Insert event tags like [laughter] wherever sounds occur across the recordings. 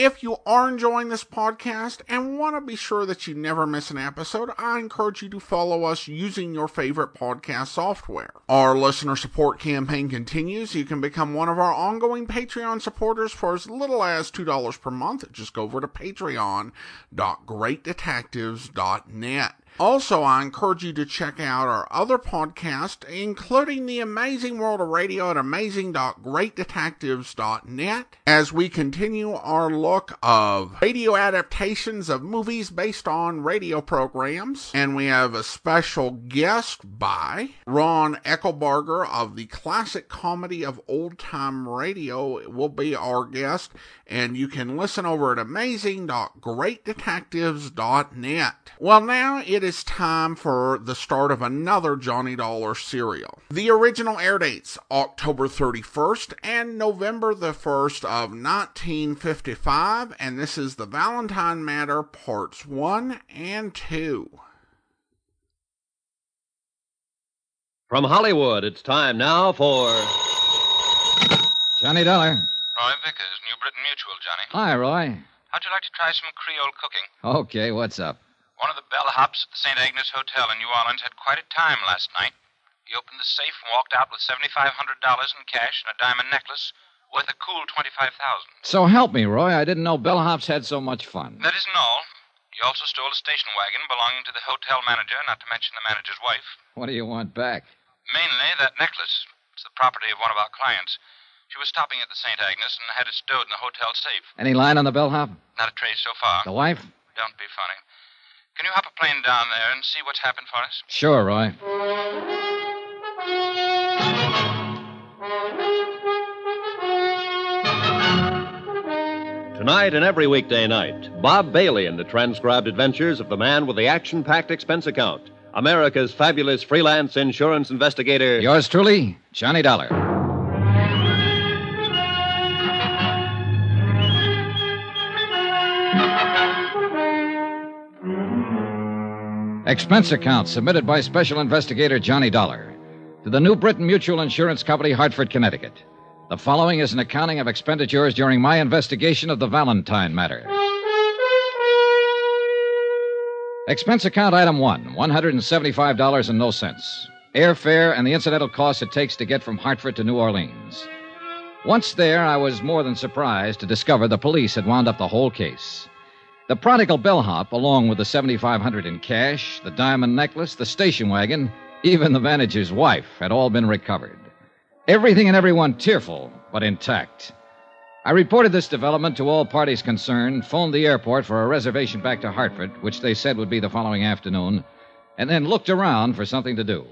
If you are enjoying this podcast and want to be sure that you never miss an episode, I encourage you to follow us using your favorite podcast software. Our listener support campaign continues. You can become one of our ongoing Patreon supporters for as little as $2 per month. Just go over to patreon.greatdetectives.net. Also, I encourage you to check out our other podcasts, including The Amazing World of Radio at amazing.greatdetectives.net, as we continue our look of radio adaptations of movies based on radio programs. And we have a special guest by Ron Eckelbarger of the classic comedy of old time radio will be our guest, and you can listen over at amazing.greatdetectives.net. Well, now it is time for the start of another Johnny Dollar serial. The original air dates October 31st and November the 1st of 1955, and this is the Valentine Matter parts 1 and 2. From Hollywood, it's time now for. Johnny Dollar. Roy Vickers, New Britain Mutual, Johnny. Hi, Roy. How'd you like to try some Creole cooking? Okay, what's up? One of the bellhops at the St. Agnes Hotel in New Orleans had quite a time last night. He opened the safe and walked out with $7,500 in cash and a diamond necklace worth a cool 25000 So help me, Roy. I didn't know bellhops had so much fun. That isn't all. He also stole a station wagon belonging to the hotel manager, not to mention the manager's wife. What do you want back? Mainly that necklace. It's the property of one of our clients. She was stopping at the St. Agnes and had it stowed in the hotel safe. Any line on the bellhop? Not a trace so far. The wife? Don't be funny. Can you hop a plane down there and see what's happened for us? Sure, Roy. Tonight and every weekday night, Bob Bailey in the transcribed adventures of the man with the action packed expense account, America's fabulous freelance insurance investigator. Yours truly, Johnny Dollar. Expense account submitted by Special Investigator Johnny Dollar to the New Britain Mutual Insurance Company, Hartford, Connecticut. The following is an accounting of expenditures during my investigation of the Valentine matter. Expense account item one $175 and no cents. Airfare and the incidental costs it takes to get from Hartford to New Orleans. Once there, I was more than surprised to discover the police had wound up the whole case. The prodigal bellhop, along with the 7500 in cash, the diamond necklace, the station wagon, even the manager's wife, had all been recovered. Everything and everyone tearful, but intact. I reported this development to all parties concerned, phoned the airport for a reservation back to Hartford, which they said would be the following afternoon, and then looked around for something to do.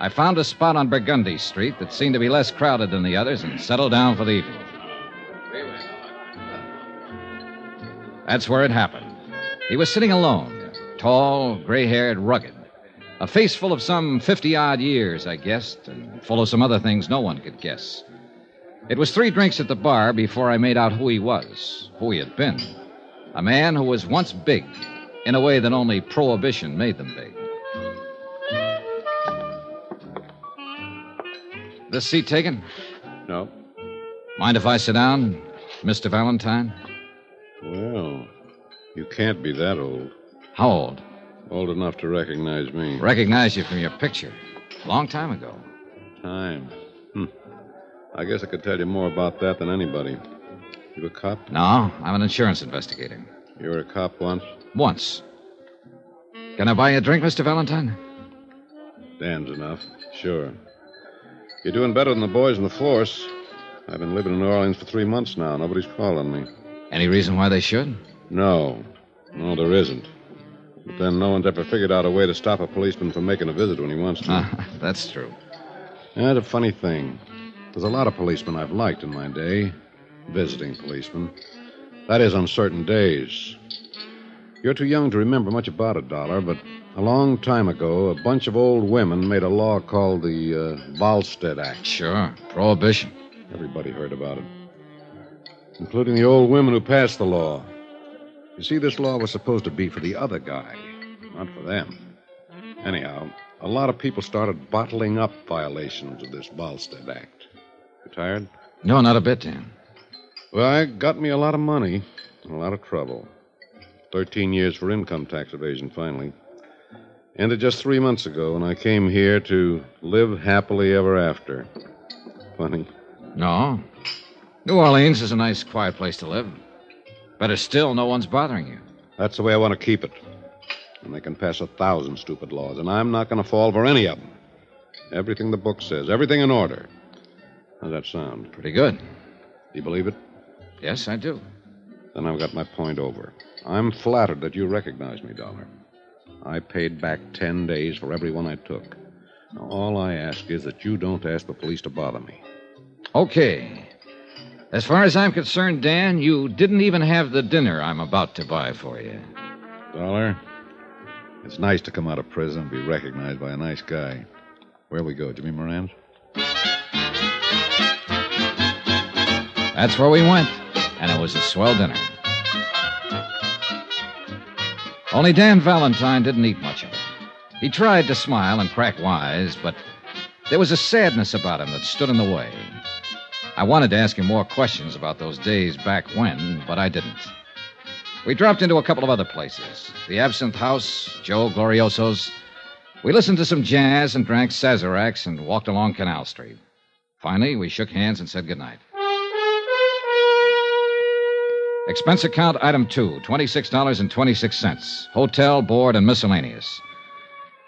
I found a spot on Burgundy Street that seemed to be less crowded than the others and settled down for the evening. That's where it happened. He was sitting alone, tall, gray haired, rugged. A face full of some 50 odd years, I guessed, and full of some other things no one could guess. It was three drinks at the bar before I made out who he was, who he had been. A man who was once big, in a way that only prohibition made them big. This seat taken? No. Mind if I sit down, Mr. Valentine? Well, you can't be that old. How old? Old enough to recognize me. Recognize you from your picture. Long time ago. Time. Hmm. I guess I could tell you more about that than anybody. You a cop? No, I'm an insurance investigator. You were a cop once? Once. Can I buy you a drink, Mr. Valentine? Dan's enough. Sure. You're doing better than the boys in the force. I've been living in New Orleans for three months now. Nobody's calling me. Any reason why they should? No. No, there isn't. But then no one's ever figured out a way to stop a policeman from making a visit when he wants to. Ah, [laughs] that's true. That's a funny thing. There's a lot of policemen I've liked in my day. Visiting policemen. That is, on certain days. You're too young to remember much about a dollar, but A long time ago, a bunch of old women made a law called the uh, Volstead Act. Sure. Prohibition. Everybody heard about it, including the old women who passed the law. You see, this law was supposed to be for the other guy, not for them. Anyhow, a lot of people started bottling up violations of this Volstead Act. You tired? No, not a bit, Dan. Well, it got me a lot of money and a lot of trouble. Thirteen years for income tax evasion, finally. Ended just three months ago and I came here to live happily ever after. Funny. No. New Orleans is a nice, quiet place to live. Better still, no one's bothering you. That's the way I want to keep it. And they can pass a thousand stupid laws, and I'm not going to fall for any of them. Everything the book says, everything in order. How's that sound? Pretty good. You believe it? Yes, I do. Then I've got my point over. I'm flattered that you recognize me, Dollar. I paid back ten days for every one I took. Now, all I ask is that you don't ask the police to bother me. Okay. As far as I'm concerned, Dan, you didn't even have the dinner I'm about to buy for you. Dollar, it's nice to come out of prison and be recognized by a nice guy. Where we go, Jimmy Moran's? That's where we went, and it was a swell dinner. Only Dan Valentine didn't eat much of it. He tried to smile and crack wise, but there was a sadness about him that stood in the way. I wanted to ask him more questions about those days back when, but I didn't. We dropped into a couple of other places the Absinthe House, Joe Glorioso's. We listened to some jazz and drank Sazeracs and walked along Canal Street. Finally, we shook hands and said goodnight. Expense account item two, $26.26. Hotel, board, and miscellaneous.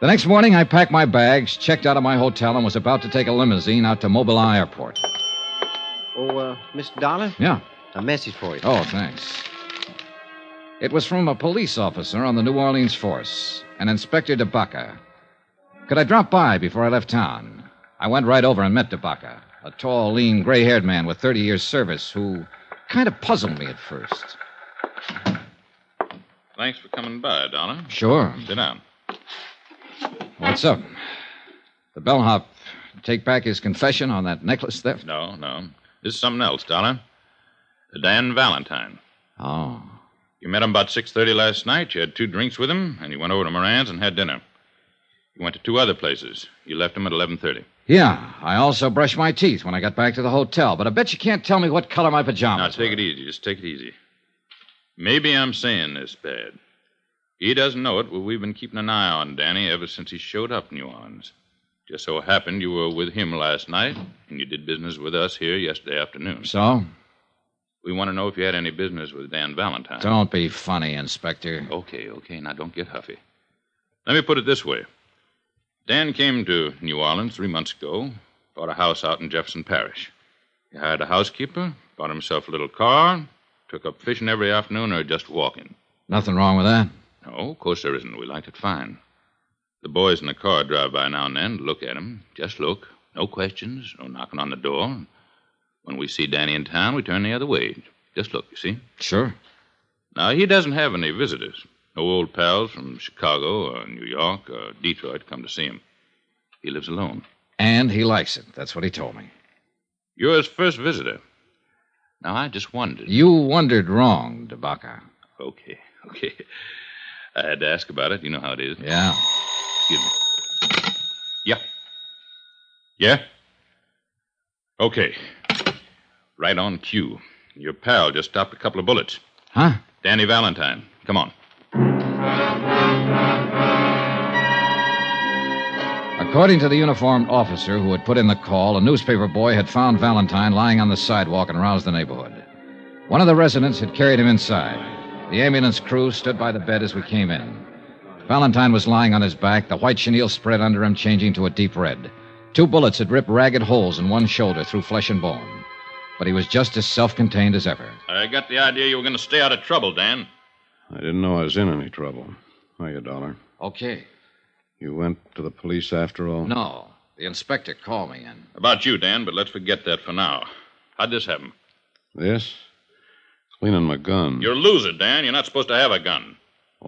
The next morning, I packed my bags, checked out of my hotel, and was about to take a limousine out to Mobile Airport. Oh, uh, Mr. Dollar? Yeah. A message for you. Oh, thanks. It was from a police officer on the New Orleans force, an Inspector DeBaca. Could I drop by before I left town? I went right over and met DeBaca, a tall, lean, gray haired man with 30 years' service who kind of puzzled me at first. Thanks for coming by, Dollar. Sure. Sit down. What's up? The bellhop take back his confession on that necklace theft? No, no. This is something else, Dollar. Dan Valentine. Oh. You met him about 6.30 last night. You had two drinks with him, and you went over to Moran's and had dinner. You went to two other places. You left him at 11.30. Yeah, I also brushed my teeth when I got back to the hotel, but I bet you can't tell me what color my pajamas are. Now, take were. it easy. Just take it easy. Maybe I'm saying this bad. He doesn't know it, but we've been keeping an eye on Danny ever since he showed up in New Orleans. Just so happened you were with him last night, and you did business with us here yesterday afternoon. So? We want to know if you had any business with Dan Valentine. Don't be funny, Inspector. Okay, okay. Now don't get huffy. Let me put it this way. Dan came to New Orleans three months ago, bought a house out in Jefferson Parish. He hired a housekeeper, bought himself a little car, took up fishing every afternoon or just walking. Nothing wrong with that. No, of course there isn't. We liked it fine. The boys in the car drive by now and then to look at him. Just look. No questions, no knocking on the door. When we see Danny in town, we turn the other way. Just look, you see? Sure. Now, he doesn't have any visitors. No old pals from Chicago or New York or Detroit come to see him. He lives alone. And he likes it. That's what he told me. You're his first visitor. Now, I just wondered. You wondered wrong, DeBaca. Okay, [laughs] okay. I had to ask about it. You know how it is. Yeah. Excuse me. Yeah. Yeah? Okay. Right on cue. Your pal just stopped a couple of bullets. Huh? Danny Valentine. Come on. According to the uniformed officer who had put in the call, a newspaper boy had found Valentine lying on the sidewalk and roused the neighborhood. One of the residents had carried him inside. The ambulance crew stood by the bed as we came in. Valentine was lying on his back, the white chenille spread under him changing to a deep red. Two bullets had ripped ragged holes in one shoulder through flesh and bone. But he was just as self contained as ever. I got the idea you were going to stay out of trouble, Dan. I didn't know I was in any trouble. Hiya, Dollar. Okay. You went to the police after all? No. The inspector called me in. About you, Dan, but let's forget that for now. How'd this happen? This? Cleaning my gun. You're a loser, Dan. You're not supposed to have a gun.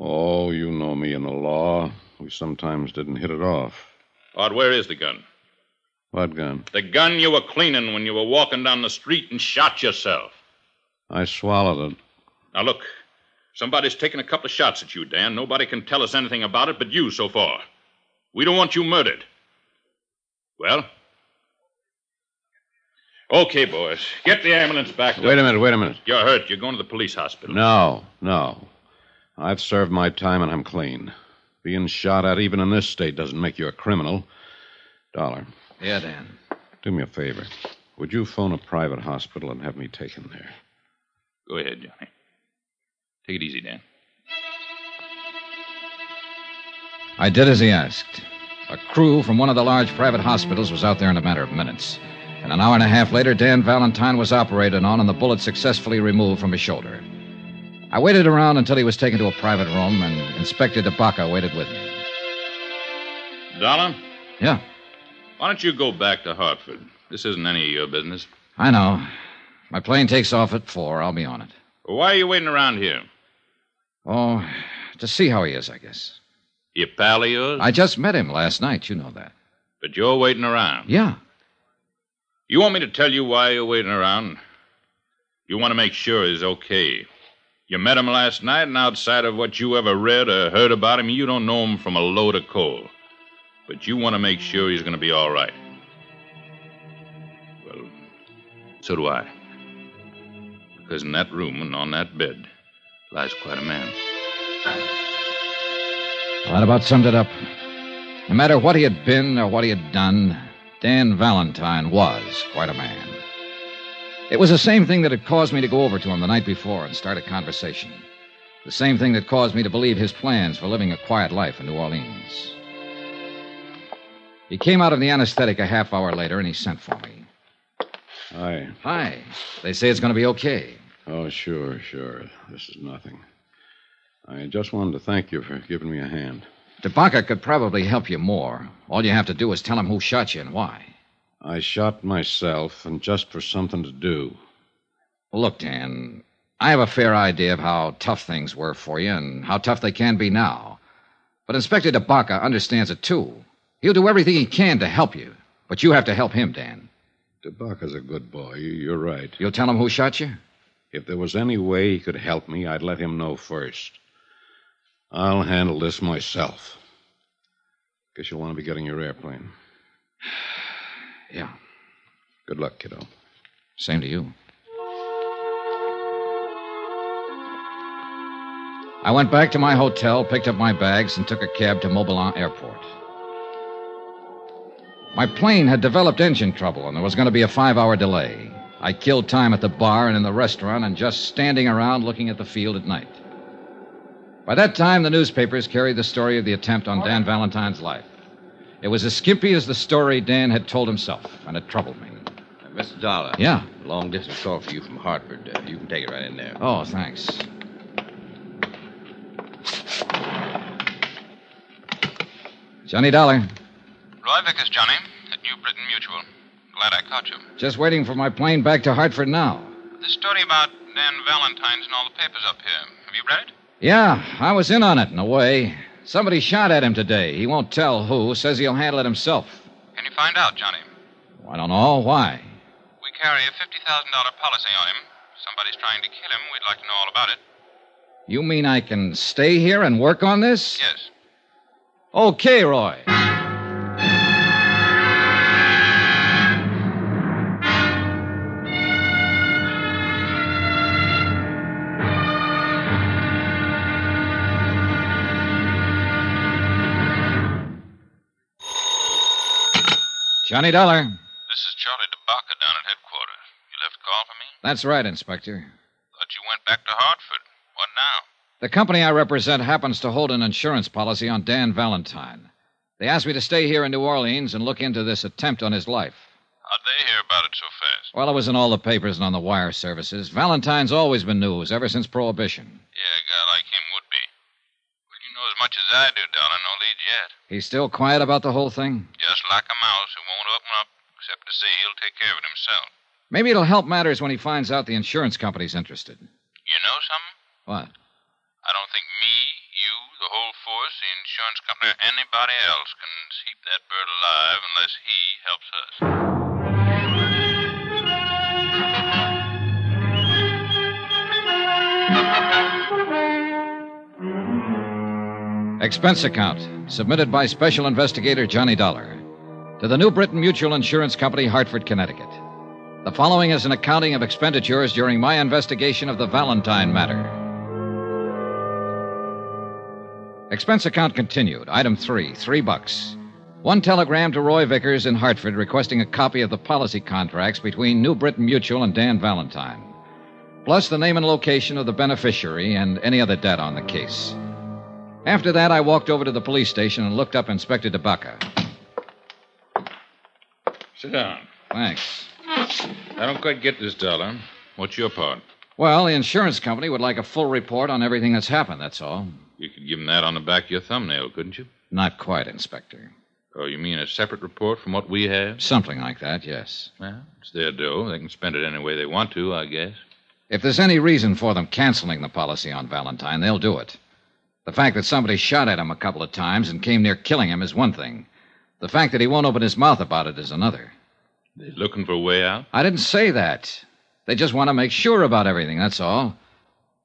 Oh, you know me and the law. we sometimes didn't hit it off. Art, where is the gun? What gun? The gun you were cleaning when you were walking down the street and shot yourself. I swallowed it. Now, look. Somebody's taken a couple of shots at you, Dan. Nobody can tell us anything about it but you so far. We don't want you murdered. Well? Okay, boys. Get the ambulance back. Wait a minute, wait a minute. You're hurt. You're going to the police hospital. No, no. I've served my time and I'm clean. Being shot at, even in this state, doesn't make you a criminal. Dollar, Yeah, Dan. do me a favor. Would you phone a private hospital and have me taken there? Go ahead, Johnny. Take it easy, Dan. I did as he asked. A crew from one of the large private hospitals was out there in a matter of minutes. And an hour and a half later, Dan Valentine was operated on and the bullet successfully removed from his shoulder. I waited around until he was taken to a private room, and Inspector DeBaca waited with me. Dollar, Yeah, why don't you go back to Hartford? This isn't any of your business. I know. My plane takes off at four. I'll be on it. Why are you waiting around here? Oh, to see how he is, I guess. Your pal of yours? I just met him last night. You know that. But you're waiting around. Yeah. You want me to tell you why you're waiting around? You want to make sure he's okay. You met him last night, and outside of what you ever read or heard about him, you don't know him from a load of coal. But you want to make sure he's going to be all right. Well, so do I. Because in that room and on that bed lies quite a man. Well, that about summed it up. No matter what he had been or what he had done, Dan Valentine was quite a man. It was the same thing that had caused me to go over to him the night before and start a conversation. The same thing that caused me to believe his plans for living a quiet life in New Orleans. He came out of the anesthetic a half hour later and he sent for me. Hi. Hi. They say it's going to be okay. Oh, sure, sure. This is nothing. I just wanted to thank you for giving me a hand. DeBaca could probably help you more. All you have to do is tell him who shot you and why. I shot myself, and just for something to do. Look, Dan, I have a fair idea of how tough things were for you and how tough they can be now. But Inspector DeBaca understands it, too. He'll do everything he can to help you. But you have to help him, Dan. DeBaca's a good boy. You- You're right. You'll tell him who shot you? If there was any way he could help me, I'd let him know first. I'll handle this myself. Guess you'll want to be getting your airplane. [sighs] Yeah. Good luck, kiddo. Same to you. I went back to my hotel, picked up my bags, and took a cab to Mobilon Airport. My plane had developed engine trouble, and there was going to be a five hour delay. I killed time at the bar and in the restaurant and just standing around looking at the field at night. By that time, the newspapers carried the story of the attempt on Dan Valentine's life. It was as skimpy as the story Dan had told himself, and it troubled me. Uh, Mr. Dollar. Yeah. Long distance call for you from Hartford. Uh, you can take it right in there. Oh, thanks. Johnny Dollar. Roy Vickers, Johnny, at New Britain Mutual. Glad I caught you. Just waiting for my plane back to Hartford now. This story about Dan Valentine's in all the papers up here. Have you read it? Yeah, I was in on it in a way. Somebody shot at him today. He won't tell who. Says he'll handle it himself. Can you find out, Johnny? I don't know. Why? We carry a $50,000 policy on him. Somebody's trying to kill him. We'd like to know all about it. You mean I can stay here and work on this? Yes. Okay, Roy. Johnny Dollar. This is Charlie DeBaca down at headquarters. You left a call for me? That's right, Inspector. Thought you went back to Hartford. What now? The company I represent happens to hold an insurance policy on Dan Valentine. They asked me to stay here in New Orleans and look into this attempt on his life. How'd they hear about it so fast? Well, it was in all the papers and on the wire services. Valentine's always been news ever since Prohibition. Yeah, a guy like him would be. Well, you know as much as I do, darling. No lead yet. He's still quiet about the whole thing? Just like a mouse who won't open up, except to say he'll take care of it himself. Maybe it'll help matters when he finds out the insurance company's interested. You know something? What? I don't think me, you, the whole force, the insurance company or anybody else can keep that bird alive unless he helps us. Expense account submitted by Special Investigator Johnny Dollar to the New Britain Mutual Insurance Company, Hartford, Connecticut. The following is an accounting of expenditures during my investigation of the Valentine matter. Expense account continued. Item three, three bucks. One telegram to Roy Vickers in Hartford requesting a copy of the policy contracts between New Britain Mutual and Dan Valentine, plus the name and location of the beneficiary and any other data on the case. After that, I walked over to the police station and looked up Inspector DeBaca. Sit down. Thanks. I don't quite get this, Dollar. What's your part? Well, the insurance company would like a full report on everything that's happened, that's all. You could give them that on the back of your thumbnail, couldn't you? Not quite, Inspector. Oh, you mean a separate report from what we have? Something like that, yes. Well, it's their dough. They can spend it any way they want to, I guess. If there's any reason for them canceling the policy on Valentine, they'll do it. The fact that somebody shot at him a couple of times and came near killing him is one thing. The fact that he won't open his mouth about it is another. They're looking for a way out? I didn't say that. They just want to make sure about everything, that's all.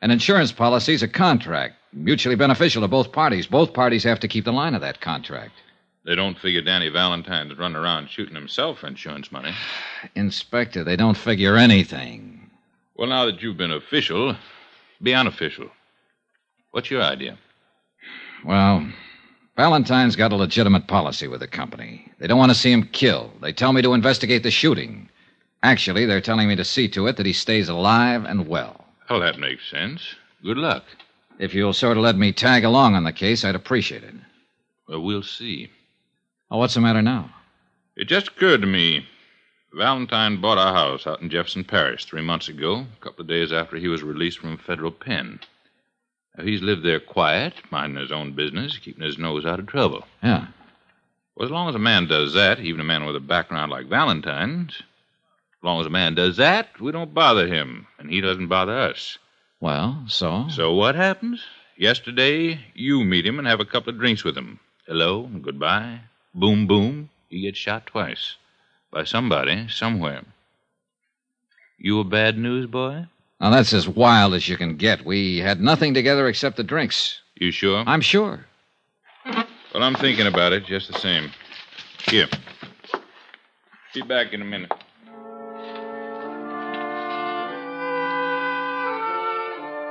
An insurance policy's a contract, mutually beneficial to both parties. Both parties have to keep the line of that contract. They don't figure Danny Valentine's run around shooting himself for insurance money. [sighs] Inspector, they don't figure anything. Well, now that you've been official, be unofficial. What's your idea? Well, Valentine's got a legitimate policy with the company. They don't want to see him killed. They tell me to investigate the shooting. Actually, they're telling me to see to it that he stays alive and well. Well, that makes sense. Good luck. If you'll sort of let me tag along on the case, I'd appreciate it. Well, we'll see. Oh, what's the matter now? It just occurred to me. Valentine bought a house out in Jefferson Parish three months ago, a couple of days after he was released from a federal pen. He's lived there quiet, minding his own business, keeping his nose out of trouble. Yeah. Well, as long as a man does that, even a man with a background like Valentine's, as long as a man does that, we don't bother him, and he doesn't bother us. Well, so? So what happens? Yesterday, you meet him and have a couple of drinks with him. Hello and goodbye. Boom, boom. He gets shot twice. By somebody, somewhere. You a bad news boy? Now, that's as wild as you can get. We had nothing together except the drinks. You sure? I'm sure. Well, I'm thinking about it just the same. Here. Be back in a minute.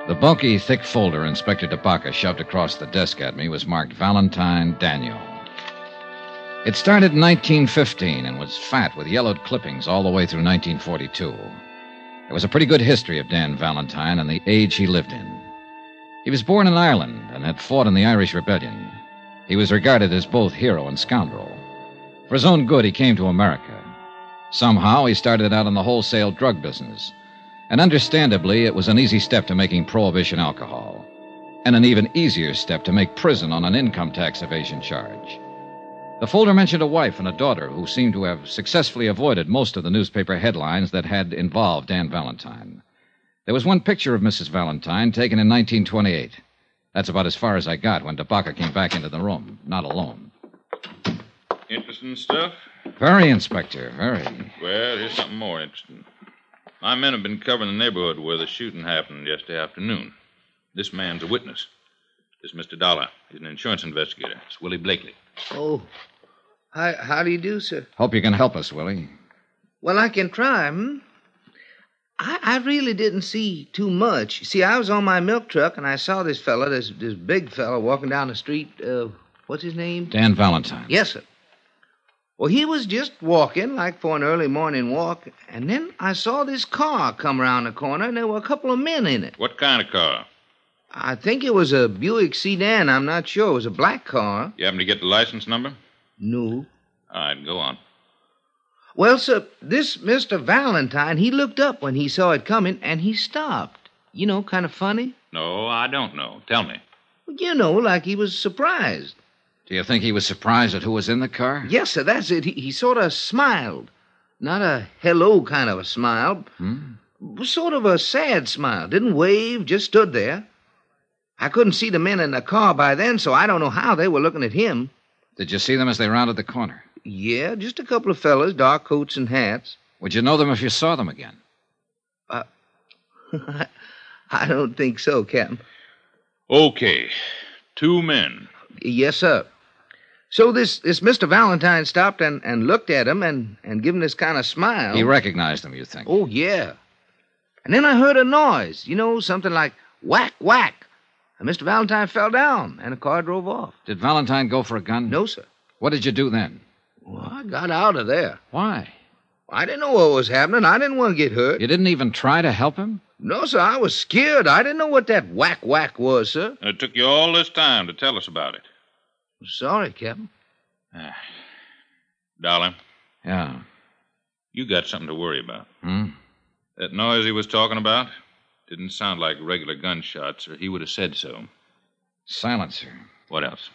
The bulky, thick folder Inspector DeBaca shoved across the desk at me was marked Valentine Daniel. It started in 1915 and was fat with yellowed clippings all the way through 1942. There was a pretty good history of Dan Valentine and the age he lived in. He was born in Ireland and had fought in the Irish Rebellion. He was regarded as both hero and scoundrel. For his own good, he came to America. Somehow, he started out in the wholesale drug business. And understandably, it was an easy step to making prohibition alcohol, and an even easier step to make prison on an income tax evasion charge. The folder mentioned a wife and a daughter who seemed to have successfully avoided most of the newspaper headlines that had involved Dan Valentine. There was one picture of Mrs. Valentine taken in 1928. That's about as far as I got when DeBaca came back into the room, not alone. Interesting stuff? Very, Inspector, very. Well, here's something more interesting. My men have been covering the neighborhood where the shooting happened yesterday afternoon. This man's a witness. This is Mr. Dollar. He's an insurance investigator. It's Willie Blakely. Oh, how, how do you do, sir? Hope you can help us, Willie. Well, I can try, hmm? I, I really didn't see too much. See, I was on my milk truck and I saw this fella, this this big fella, walking down the street. Uh, what's his name? Dan Valentine. Yes, sir. Well, he was just walking, like for an early morning walk, and then I saw this car come around the corner, and there were a couple of men in it. What kind of car? I think it was a Buick sedan. I'm not sure. It was a black car. You happen to get the license number? No. All right, go on. Well, sir, this Mr. Valentine, he looked up when he saw it coming, and he stopped. You know, kind of funny. No, I don't know. Tell me. You know, like he was surprised. Do you think he was surprised at who was in the car? Yes, sir, that's it. He, he sort of smiled. Not a hello kind of a smile. Hmm? Sort of a sad smile. Didn't wave, just stood there. I couldn't see the men in the car by then, so I don't know how they were looking at him. Did you see them as they rounded the corner? Yeah, just a couple of fellas, dark coats and hats. Would you know them if you saw them again? Uh, [laughs] I don't think so, Captain. Okay. Two men. Yes, sir. So this, this Mr. Valentine stopped and, and looked at him and, and give him this kind of smile. He recognized them, you think? Oh, yeah. And then I heard a noise, you know, something like whack, whack. And Mr. Valentine fell down, and the car drove off. Did Valentine go for a gun? No, sir. What did you do then? Well, I got out of there. Why? I didn't know what was happening. I didn't want to get hurt. You didn't even try to help him? No, sir. I was scared. I didn't know what that whack, whack was, sir. And It took you all this time to tell us about it. Sorry, Captain. Dollar, Yeah. you got something to worry about. Hmm? That noise he was talking about didn't sound like regular gunshots, or he would have said so. Silencer. What else?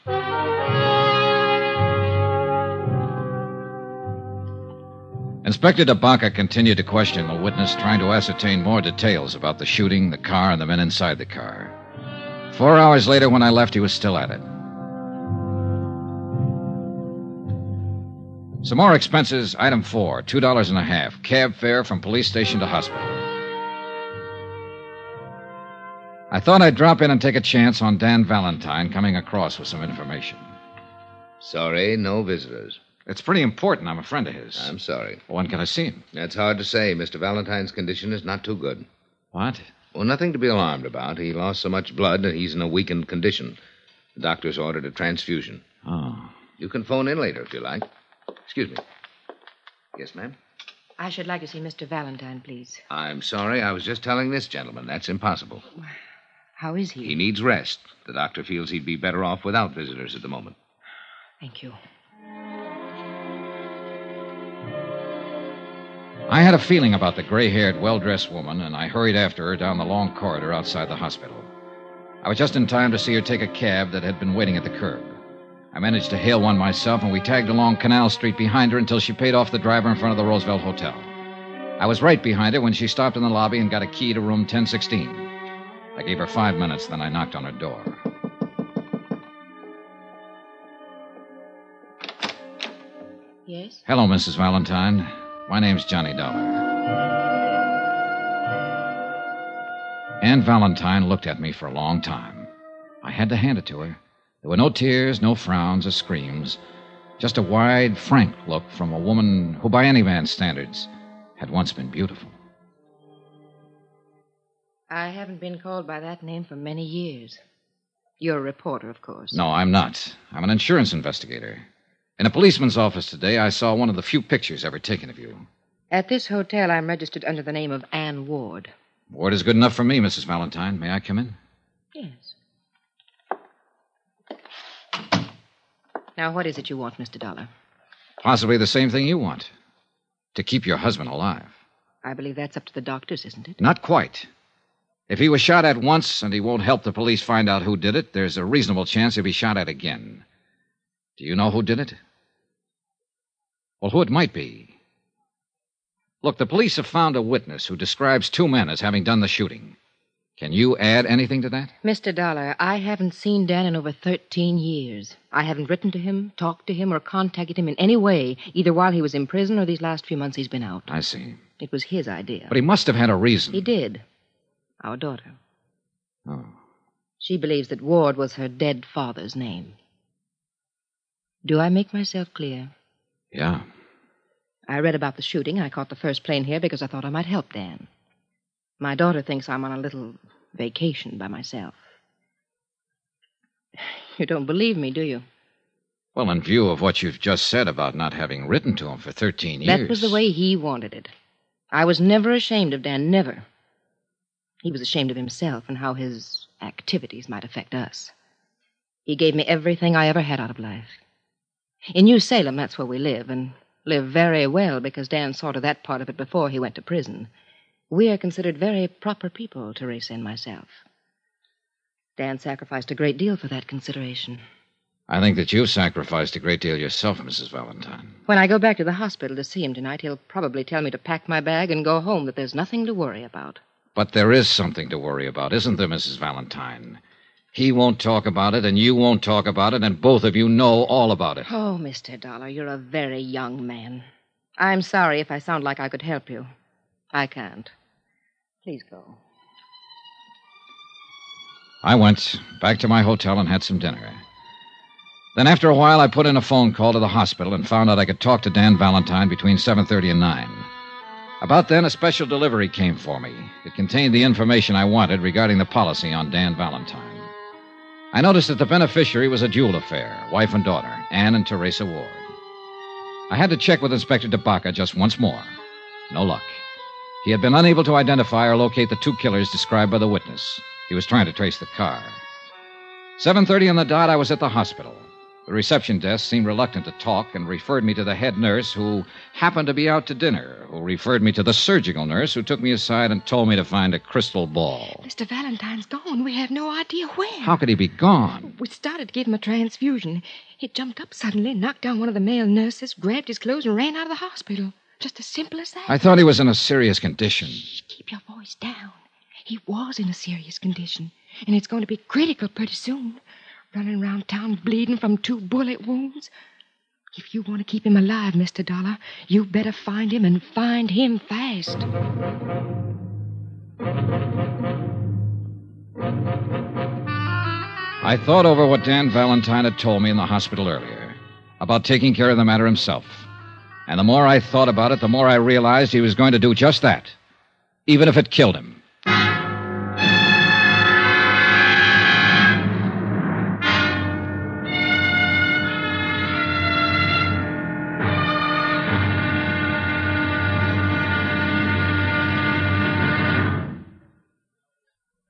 Inspector DeBaca continued to question the witness, trying to ascertain more details about the shooting, the car, and the men inside the car. Four hours later, when I left, he was still at it. Some more expenses. Item four, two dollars and a half. Cab fare from police station to hospital. I thought I'd drop in and take a chance on Dan Valentine coming across with some information. Sorry, no visitors. It's pretty important. I'm a friend of his. I'm sorry. When can I see him? That's hard to say. Mr. Valentine's condition is not too good. What? Well, nothing to be alarmed about. He lost so much blood that he's in a weakened condition. The doctor's ordered a transfusion. Oh. You can phone in later if you like. Excuse me. Yes, ma'am? I should like to see Mr. Valentine, please. I'm sorry. I was just telling this gentleman. That's impossible. How is he? He needs rest. The doctor feels he'd be better off without visitors at the moment. Thank you. I had a feeling about the gray haired, well dressed woman, and I hurried after her down the long corridor outside the hospital. I was just in time to see her take a cab that had been waiting at the curb. I managed to hail one myself, and we tagged along Canal Street behind her until she paid off the driver in front of the Roosevelt Hotel. I was right behind her when she stopped in the lobby and got a key to room 1016. I gave her five minutes, then I knocked on her door. Yes? Hello, Mrs. Valentine. My name's Johnny Dollar. Anne Valentine looked at me for a long time. I had to hand it to her. There were no tears, no frowns or screams, just a wide, frank look from a woman who, by any man's standards, had once been beautiful. I haven't been called by that name for many years. You're a reporter, of course. No, I'm not. I'm an insurance investigator. In a policeman's office today, I saw one of the few pictures ever taken of you. At this hotel, I'm registered under the name of Anne Ward. Ward is good enough for me, Mrs. Valentine. May I come in? Yes. Now, what is it you want, Mr. Dollar? Possibly the same thing you want to keep your husband alive. I believe that's up to the doctors, isn't it? Not quite. If he was shot at once and he won't help the police find out who did it, there's a reasonable chance he'll be shot at again. Do you know who did it? Well, who it might be. Look, the police have found a witness who describes two men as having done the shooting. Can you add anything to that? Mr. Dollar, I haven't seen Dan in over 13 years. I haven't written to him, talked to him, or contacted him in any way, either while he was in prison or these last few months he's been out. I see. It was his idea. But he must have had a reason. He did. Our daughter. Oh. She believes that Ward was her dead father's name. Do I make myself clear? Yeah. I read about the shooting. I caught the first plane here because I thought I might help Dan. My daughter thinks I'm on a little vacation by myself. [sighs] You don't believe me, do you? Well, in view of what you've just said about not having written to him for 13 years. That was the way he wanted it. I was never ashamed of Dan, never. He was ashamed of himself and how his activities might affect us. He gave me everything I ever had out of life. In New Salem, that's where we live, and live very well because Dan saw to that part of it before he went to prison. We are considered very proper people, Teresa and myself. Dan sacrificed a great deal for that consideration. I think that you've sacrificed a great deal yourself, Mrs. Valentine. When I go back to the hospital to see him tonight, he'll probably tell me to pack my bag and go home, that there's nothing to worry about. But there is something to worry about, isn't there, Mrs. Valentine? He won't talk about it, and you won't talk about it, and both of you know all about it. Oh, Mr. Dollar, you're a very young man. I'm sorry if I sound like I could help you. I can't. Please go. I went back to my hotel and had some dinner. Then after a while I put in a phone call to the hospital and found out I could talk to Dan Valentine between 7:30 and 9. About then a special delivery came for me. It contained the information I wanted regarding the policy on Dan Valentine. I noticed that the beneficiary was a dual affair, wife and daughter, Anne and Teresa Ward. I had to check with Inspector DeBaca just once more. No luck. He had been unable to identify or locate the two killers described by the witness. He was trying to trace the car. 7:30 on the dot I was at the hospital. The reception desk seemed reluctant to talk and referred me to the head nurse who happened to be out to dinner, who referred me to the surgical nurse who took me aside and told me to find a crystal ball. Mr. Valentine's gone. We have no idea where. How could he be gone? We started to give him a transfusion. He jumped up suddenly, knocked down one of the male nurses, grabbed his clothes, and ran out of the hospital. Just as simple as that. I thought he was in a serious condition. Shh, keep your voice down. He was in a serious condition, and it's going to be critical pretty soon. Running around town bleeding from two bullet wounds. If you want to keep him alive, Mr. Dollar, you better find him and find him fast. I thought over what Dan Valentine had told me in the hospital earlier about taking care of the matter himself. And the more I thought about it, the more I realized he was going to do just that, even if it killed him.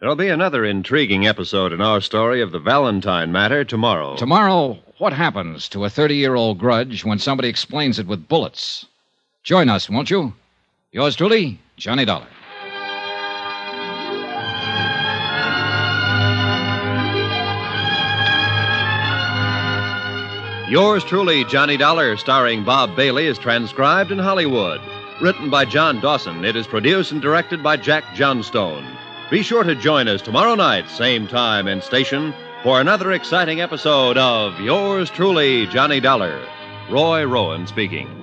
There'll be another intriguing episode in our story of the Valentine matter tomorrow. Tomorrow, what happens to a 30 year old grudge when somebody explains it with bullets? Join us, won't you? Yours truly, Johnny Dollar. Yours truly, Johnny Dollar, starring Bob Bailey, is transcribed in Hollywood. Written by John Dawson, it is produced and directed by Jack Johnstone. Be sure to join us tomorrow night, same time and station, for another exciting episode of Yours truly, Johnny Dollar. Roy Rowan speaking.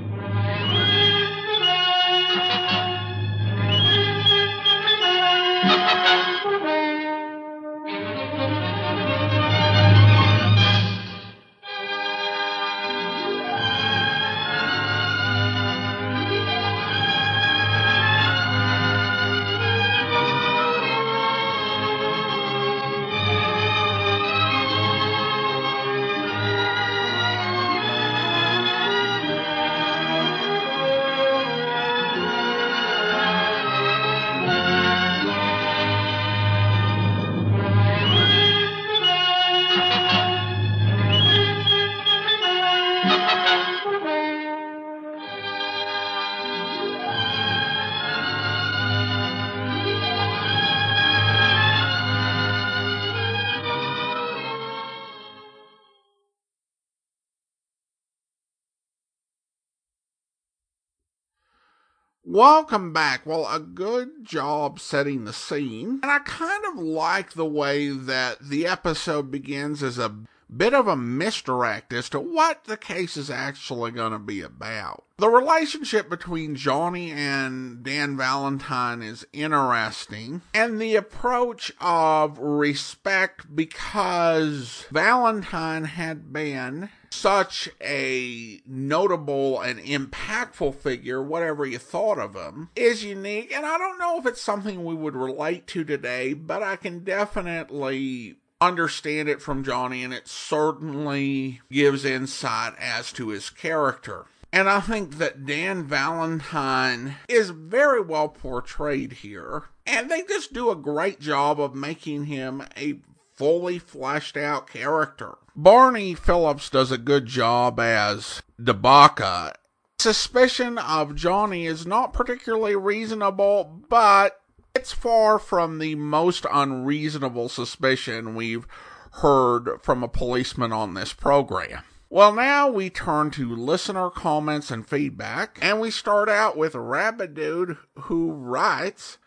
Welcome back. Well, a good job setting the scene. And I kind of like the way that the episode begins as a bit of a misdirect as to what the case is actually going to be about. The relationship between Johnny and Dan Valentine is interesting, and the approach of respect because Valentine had been such a notable and impactful figure, whatever you thought of him, is unique. And I don't know if it's something we would relate to today, but I can definitely understand it from Johnny, and it certainly gives insight as to his character. And I think that Dan Valentine is very well portrayed here. And they just do a great job of making him a fully fleshed out character. Barney Phillips does a good job as DeBaca. Suspicion of Johnny is not particularly reasonable, but it's far from the most unreasonable suspicion we've heard from a policeman on this program. Well, now we turn to listener comments and feedback, and we start out with Rabbit Dude who writes,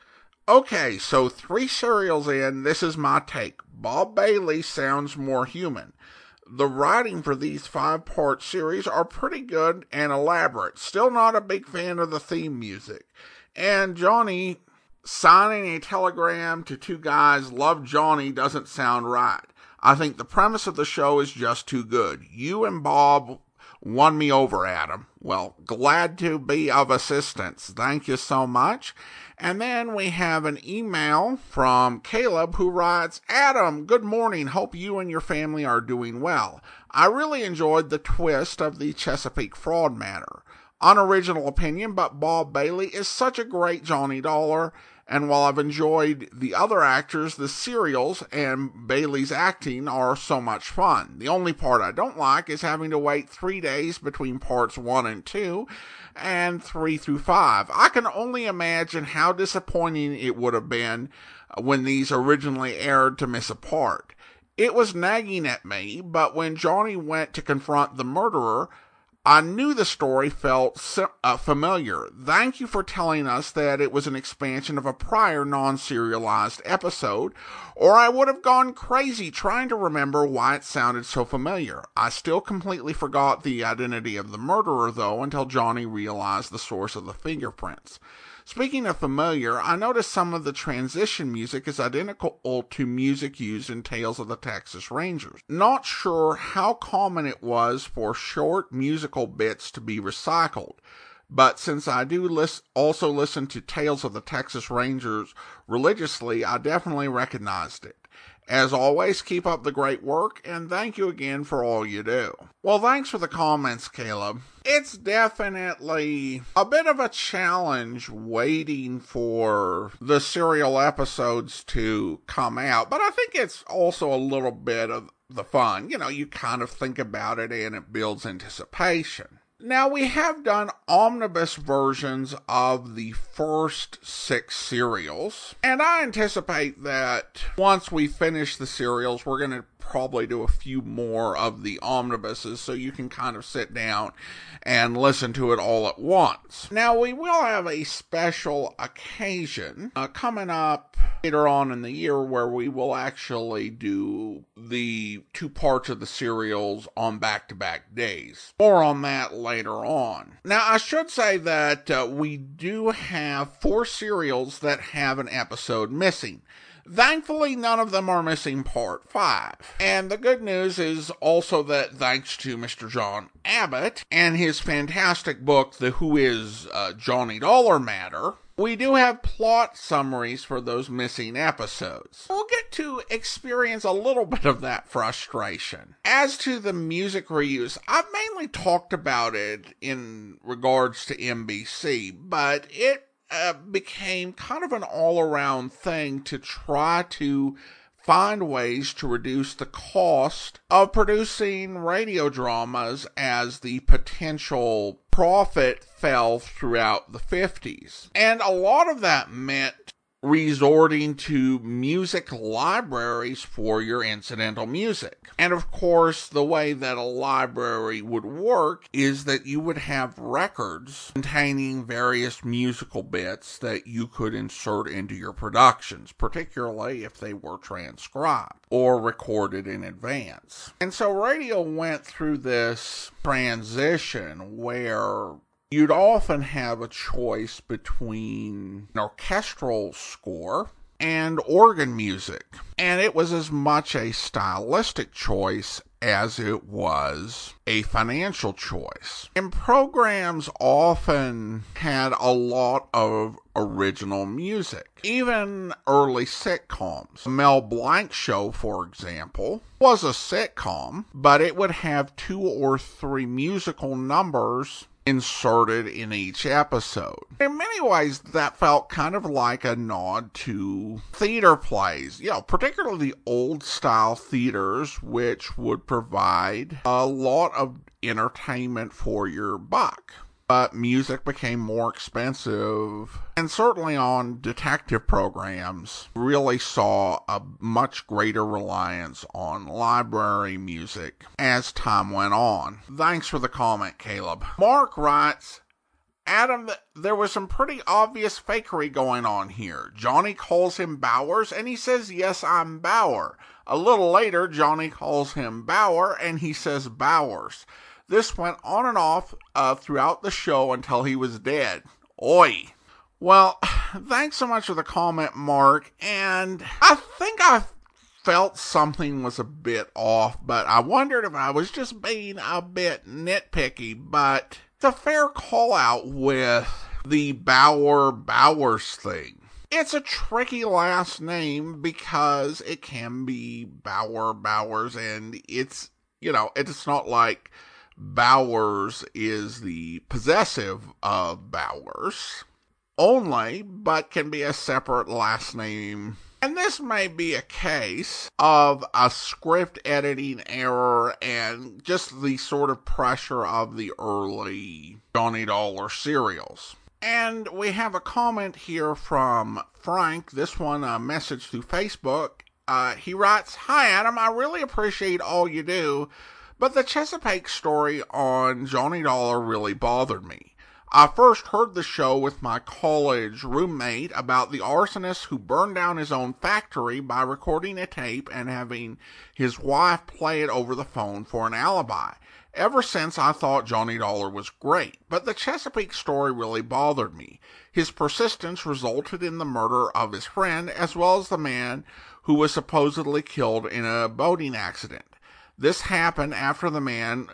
Okay, so three serials in, this is my take. Bob Bailey sounds more human. The writing for these five part series are pretty good and elaborate. Still not a big fan of the theme music. And Johnny signing a telegram to two guys, love Johnny, doesn't sound right. I think the premise of the show is just too good. You and Bob won me over, Adam. Well, glad to be of assistance. Thank you so much. And then we have an email from Caleb who writes, Adam, good morning. Hope you and your family are doing well. I really enjoyed the twist of the Chesapeake fraud matter. Unoriginal opinion, but Bob Bailey is such a great Johnny Dollar. And while I've enjoyed the other actors, the serials and Bailey's acting are so much fun. The only part I don't like is having to wait three days between parts one and two and three through five. I can only imagine how disappointing it would have been when these originally aired to miss a part. It was nagging at me, but when Johnny went to confront the murderer, I knew the story felt uh, familiar. Thank you for telling us that it was an expansion of a prior non serialized episode, or I would have gone crazy trying to remember why it sounded so familiar. I still completely forgot the identity of the murderer, though, until Johnny realized the source of the fingerprints. Speaking of familiar, I noticed some of the transition music is identical to music used in Tales of the Texas Rangers. Not sure how common it was for short musical bits to be recycled. But since I do also listen to Tales of the Texas Rangers religiously, I definitely recognized it. As always, keep up the great work and thank you again for all you do. Well, thanks for the comments, Caleb. It's definitely a bit of a challenge waiting for the serial episodes to come out, but I think it's also a little bit of the fun. You know, you kind of think about it and it builds anticipation. Now, we have done omnibus versions of the first six serials, and I anticipate that once we finish the serials, we're going to probably do a few more of the omnibuses so you can kind of sit down and listen to it all at once. Now, we will have a special occasion uh, coming up later on in the year where we will actually do the two parts of the serials on back to back days. More on that later on. Now, I should say that uh, we do have four serials that have an episode missing. Thankfully, none of them are missing part five. And the good news is also that thanks to Mr. John Abbott and his fantastic book, The Who Is uh, Johnny Dollar Matter, we do have plot summaries for those missing episodes. We'll get to experience a little bit of that frustration. As to the music reuse, I've mainly talked about it in regards to NBC, but it uh, became kind of an all around thing to try to find ways to reduce the cost of producing radio dramas as the potential profit fell throughout the 50s. And a lot of that meant resorting to music libraries for your incidental music. And of course, the way that a library would work is that you would have records containing various musical bits that you could insert into your productions, particularly if they were transcribed or recorded in advance. And so radio went through this transition where you'd often have a choice between an orchestral score and organ music. And it was as much a stylistic choice as it was a financial choice. And programs often had a lot of original music. Even early sitcoms. Mel Blanc show, for example, was a sitcom, but it would have two or three musical numbers inserted in each episode. In many ways, that felt kind of like a nod to theater plays, you know, particularly old style theaters, which would provide a lot of entertainment for your buck but music became more expensive. And certainly on detective programs, really saw a much greater reliance on library music as time went on. Thanks for the comment, Caleb. Mark writes, Adam, there was some pretty obvious fakery going on here. Johnny calls him Bowers, and he says, Yes, I'm Bower. A little later, Johnny calls him Bower, and he says Bowers. This went on and off uh, throughout the show until he was dead. Oi. Well, [sighs] thanks so much for the comment, Mark. And I think I felt something was a bit off, but I wondered if I was just being a bit nitpicky. But it's a fair call out with the Bauer Bowers thing. It's a tricky last name because it can be Bauer Bowers, and it's, you know, it's not like Bowers is the possessive of Bowers only, but can be a separate last name. And this may be a case of a script editing error and just the sort of pressure of the early Johnny Dollar serials. And we have a comment here from Frank. This one, a message through Facebook. Uh, he writes, Hi, Adam. I really appreciate all you do, but the Chesapeake story on Johnny Dollar really bothered me. I first heard the show with my college roommate about the arsonist who burned down his own factory by recording a tape and having his wife play it over the phone for an alibi. Ever since I thought Johnny Dollar was great, but the Chesapeake story really bothered me. His persistence resulted in the murder of his friend as well as the man who was supposedly killed in a boating accident. This happened after the man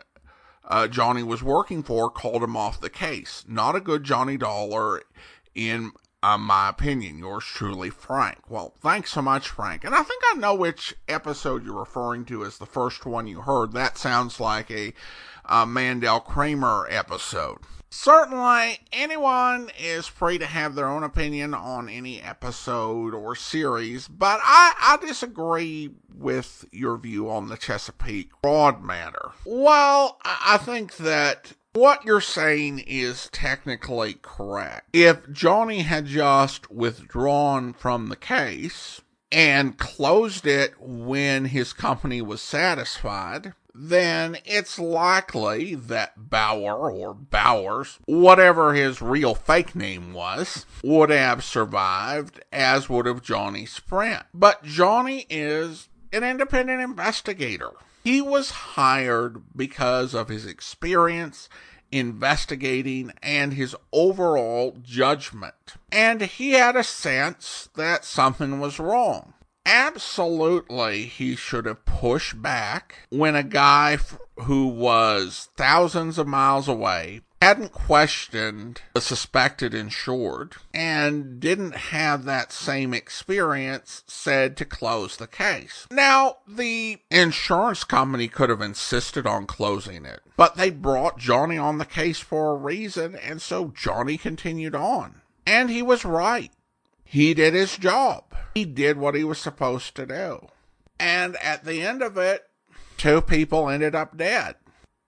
uh, Johnny was working for called him off the case. Not a good Johnny Dollar, in uh, my opinion. Yours truly, Frank. Well, thanks so much, Frank. And I think I know which episode you're referring to as the first one you heard. That sounds like a, a Mandel Kramer episode. Certainly, anyone is free to have their own opinion on any episode or series, but I, I disagree with your view on the Chesapeake fraud matter. Well, I think that what you're saying is technically correct. If Johnny had just withdrawn from the case and closed it when his company was satisfied, then it's likely that Bauer or Bowers, whatever his real fake name was, would have survived, as would have Johnny Sprint. But Johnny is an independent investigator. He was hired because of his experience investigating and his overall judgment. And he had a sense that something was wrong. Absolutely, he should have pushed back when a guy who was thousands of miles away hadn't questioned the suspected insured and didn't have that same experience said to close the case. Now, the insurance company could have insisted on closing it, but they brought Johnny on the case for a reason, and so Johnny continued on. And he was right. He did his job. He did what he was supposed to do. And at the end of it, two people ended up dead.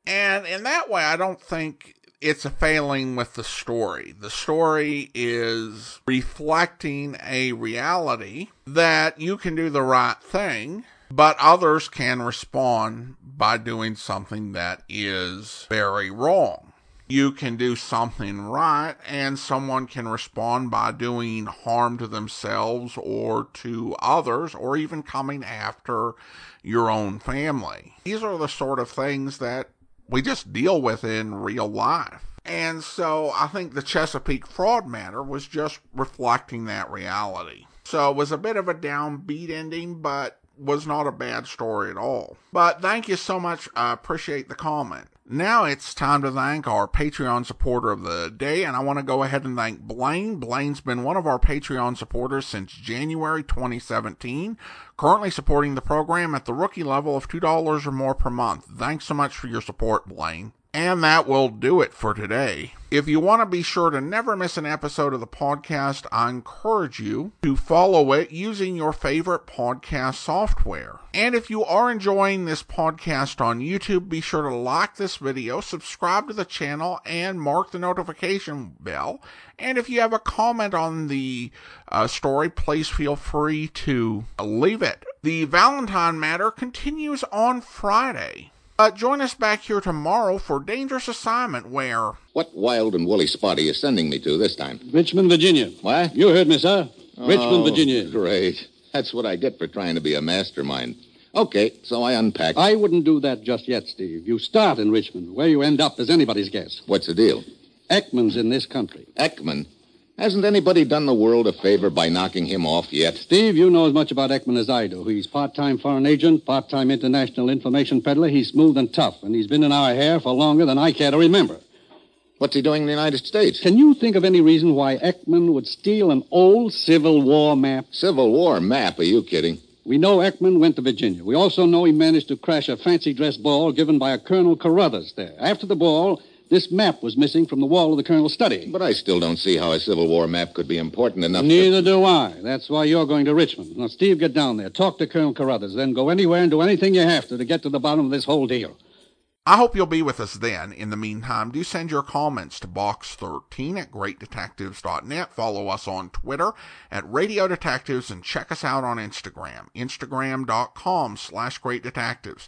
And in that way, I don't think it's a failing with the story. The story is reflecting a reality that you can do the right thing, but others can respond by doing something that is very wrong you can do something right and someone can respond by doing harm to themselves or to others or even coming after your own family. These are the sort of things that we just deal with in real life. And so I think the Chesapeake fraud matter was just reflecting that reality. So it was a bit of a downbeat ending, but was not a bad story at all. But thank you so much. I appreciate the comment. Now it's time to thank our Patreon supporter of the day, and I want to go ahead and thank Blaine. Blaine's been one of our Patreon supporters since January 2017, currently supporting the program at the rookie level of $2 or more per month. Thanks so much for your support, Blaine. And that will do it for today. If you want to be sure to never miss an episode of the podcast, I encourage you to follow it using your favorite podcast software. And if you are enjoying this podcast on YouTube, be sure to like this video, subscribe to the channel, and mark the notification bell. And if you have a comment on the uh, story, please feel free to leave it. The Valentine matter continues on Friday. Uh, join us back here tomorrow for Dangerous Assignment, where. What wild and woolly spot are you sending me to this time? Richmond, Virginia. What? You heard me, sir. Richmond, Oh, Virginia. Great. That's what I get for trying to be a mastermind. Okay, so I unpack. I wouldn't do that just yet, Steve. You start in Richmond. Where you end up is anybody's guess. What's the deal? Ekman's in this country. Ekman? Hasn't anybody done the world a favor by knocking him off yet? Steve, you know as much about Ekman as I do. He's part-time foreign agent, part-time international information peddler. He's smooth and tough, and he's been in our hair for longer than I care to remember. What's he doing in the United States? Can you think of any reason why Ekman would steal an old Civil War map? Civil War map? Are you kidding? We know Ekman went to Virginia. We also know he managed to crash a fancy dress ball given by a Colonel Carruthers there. After the ball, this map was missing from the wall of the Colonel's study. But I still don't see how a Civil War map could be important enough to... Neither do I. That's why you're going to Richmond. Now, Steve, get down there. Talk to Colonel Carruthers. Then go anywhere and do anything you have to to get to the bottom of this whole deal. I hope you'll be with us then. In the meantime, do send your comments to box13 at greatdetectives.net. Follow us on Twitter at Radio Detectives and check us out on Instagram, instagram.com slash greatdetectives.